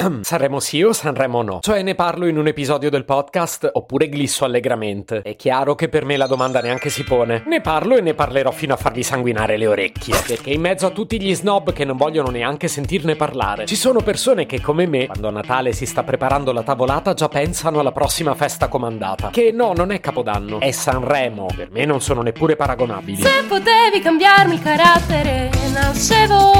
Sanremo sì o Sanremo no? Cioè ne parlo in un episodio del podcast oppure glisso allegramente? È chiaro che per me la domanda neanche si pone. Ne parlo e ne parlerò fino a fargli sanguinare le orecchie. Perché in mezzo a tutti gli snob che non vogliono neanche sentirne parlare, ci sono persone che come me, quando a Natale si sta preparando la tavolata, già pensano alla prossima festa comandata. Che no, non è Capodanno, è Sanremo. Per me non sono neppure paragonabili. Se potevi cambiarmi il carattere, nascevo.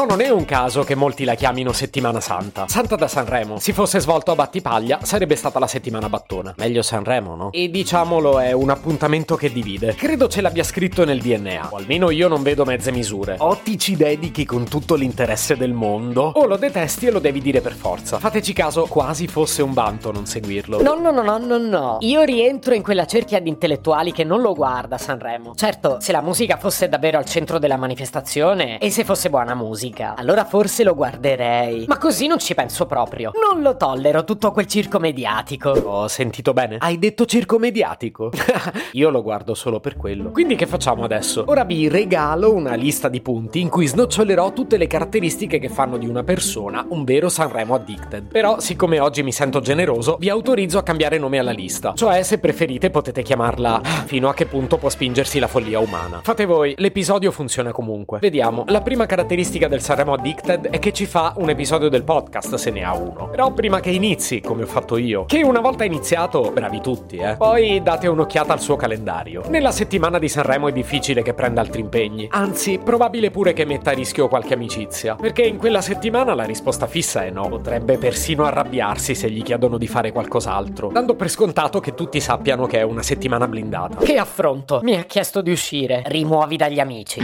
No, non è un caso che molti la chiamino settimana santa. Santa da Sanremo. Si fosse svolto a Battipaglia, sarebbe stata la settimana battona. Meglio Sanremo, no? E diciamolo, è un appuntamento che divide. Credo ce l'abbia scritto nel DNA. O almeno io non vedo mezze misure. O ti ci dedichi con tutto l'interesse del mondo, o lo detesti e lo devi dire per forza. Fateci caso, quasi fosse un vanto non seguirlo. No, no, no, no, no, no. Io rientro in quella cerchia di intellettuali che non lo guarda Sanremo. Certo, se la musica fosse davvero al centro della manifestazione e se fosse buona musica, allora forse lo guarderei. Ma così non ci penso proprio. Non lo tollero tutto quel circo mediatico. Ho sentito bene? Hai detto circo mediatico? Io lo guardo solo per quello. Quindi che facciamo adesso? Ora vi regalo una lista di punti in cui snocciolerò tutte le caratteristiche che fanno di una persona un vero Sanremo addicted. Però, siccome oggi mi sento generoso, vi autorizzo a cambiare nome alla lista. Cioè, se preferite, potete chiamarla fino a che punto può spingersi la follia umana. Fate voi, l'episodio funziona comunque. Vediamo, la prima caratteristica del Sanremo Addicted è che ci fa un episodio del podcast se ne ha uno. Però prima che inizi, come ho fatto io, che una volta iniziato, bravi tutti, eh. Poi date un'occhiata al suo calendario. Nella settimana di Sanremo è difficile che prenda altri impegni. Anzi, probabile pure che metta a rischio qualche amicizia. Perché in quella settimana la risposta fissa è no. Potrebbe persino arrabbiarsi se gli chiedono di fare qualcos'altro, dando per scontato che tutti sappiano che è una settimana blindata. Che affronto. Mi ha chiesto di uscire. Rimuovi dagli amici.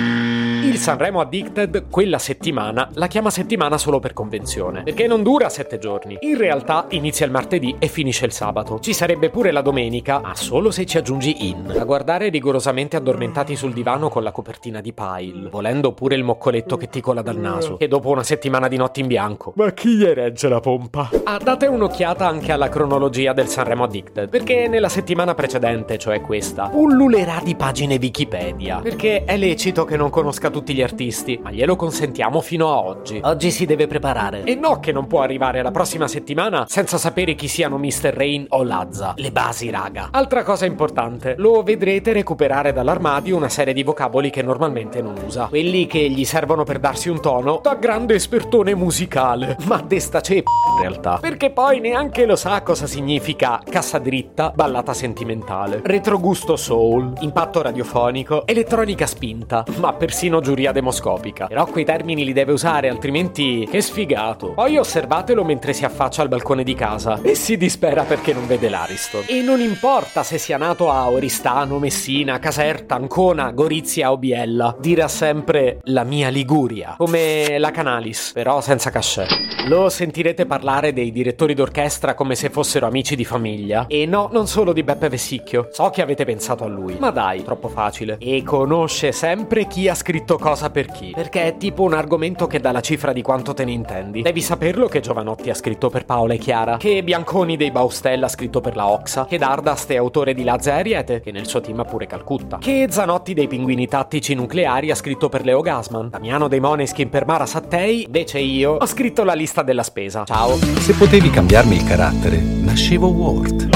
Il Sanremo Addicted quella settimana la chiama settimana solo per convenzione, perché non dura sette giorni. In realtà inizia il martedì e finisce il sabato. Ci sarebbe pure la domenica, ma solo se ci aggiungi in. A guardare rigorosamente addormentati sul divano con la copertina di pile, volendo pure il moccoletto che ti cola dal naso. E dopo una settimana di notti in bianco. Ma chi gli regge la pompa? Ah, date un'occhiata anche alla cronologia del Sanremo Addicted, perché nella settimana precedente, cioè questa, pullulerà di pagine Wikipedia. Perché è lecito che non conosca tutti gli artisti, ma glielo consentiamo fino a oggi. Oggi si deve preparare. E no che non può arrivare la prossima settimana senza sapere chi siano Mr. Rain o Lazza. Le basi, raga. Altra cosa importante, lo vedrete recuperare dall'armadio una serie di vocaboli che normalmente non usa. Quelli che gli servono per darsi un tono da grande espertone musicale. Ma desta ceppa in realtà. Perché poi neanche lo sa cosa significa cassa dritta, ballata sentimentale, retrogusto soul, impatto radiofonico, elettronica spinta, ma persino giuria demoscopica. Però quei termini li deve usare, altrimenti che sfigato. Poi osservatelo mentre si affaccia al balcone di casa e si dispera perché non vede l'Ariston. E non importa se sia nato a Oristano, Messina, Caserta, Ancona, Gorizia o Biella, dirà sempre la mia Liguria, come la Canalis, però senza cachet. Lo sentirete parlare dei direttori d'orchestra come se fossero amici di famiglia. E no, non solo di Beppe Vessicchio. So che avete pensato a lui. Ma dai, troppo facile. E conosce sempre chi ha scritto cosa per chi. Perché è tipo un argomento che dà la cifra di quanto te ne intendi. Devi saperlo che Giovanotti ha scritto per Paola e Chiara, che Bianconi dei Baustella ha scritto per la Oxa, che Dardast è autore di Lazza e Ariete, che nel suo team ha pure Calcutta, che Zanotti dei Pinguini Tattici Nucleari ha scritto per Leo Gasman, Damiano dei Moneskin per Mara Sattei, invece io ho scritto la lista della spesa. Ciao. Se potevi cambiarmi il carattere, nascevo Ward.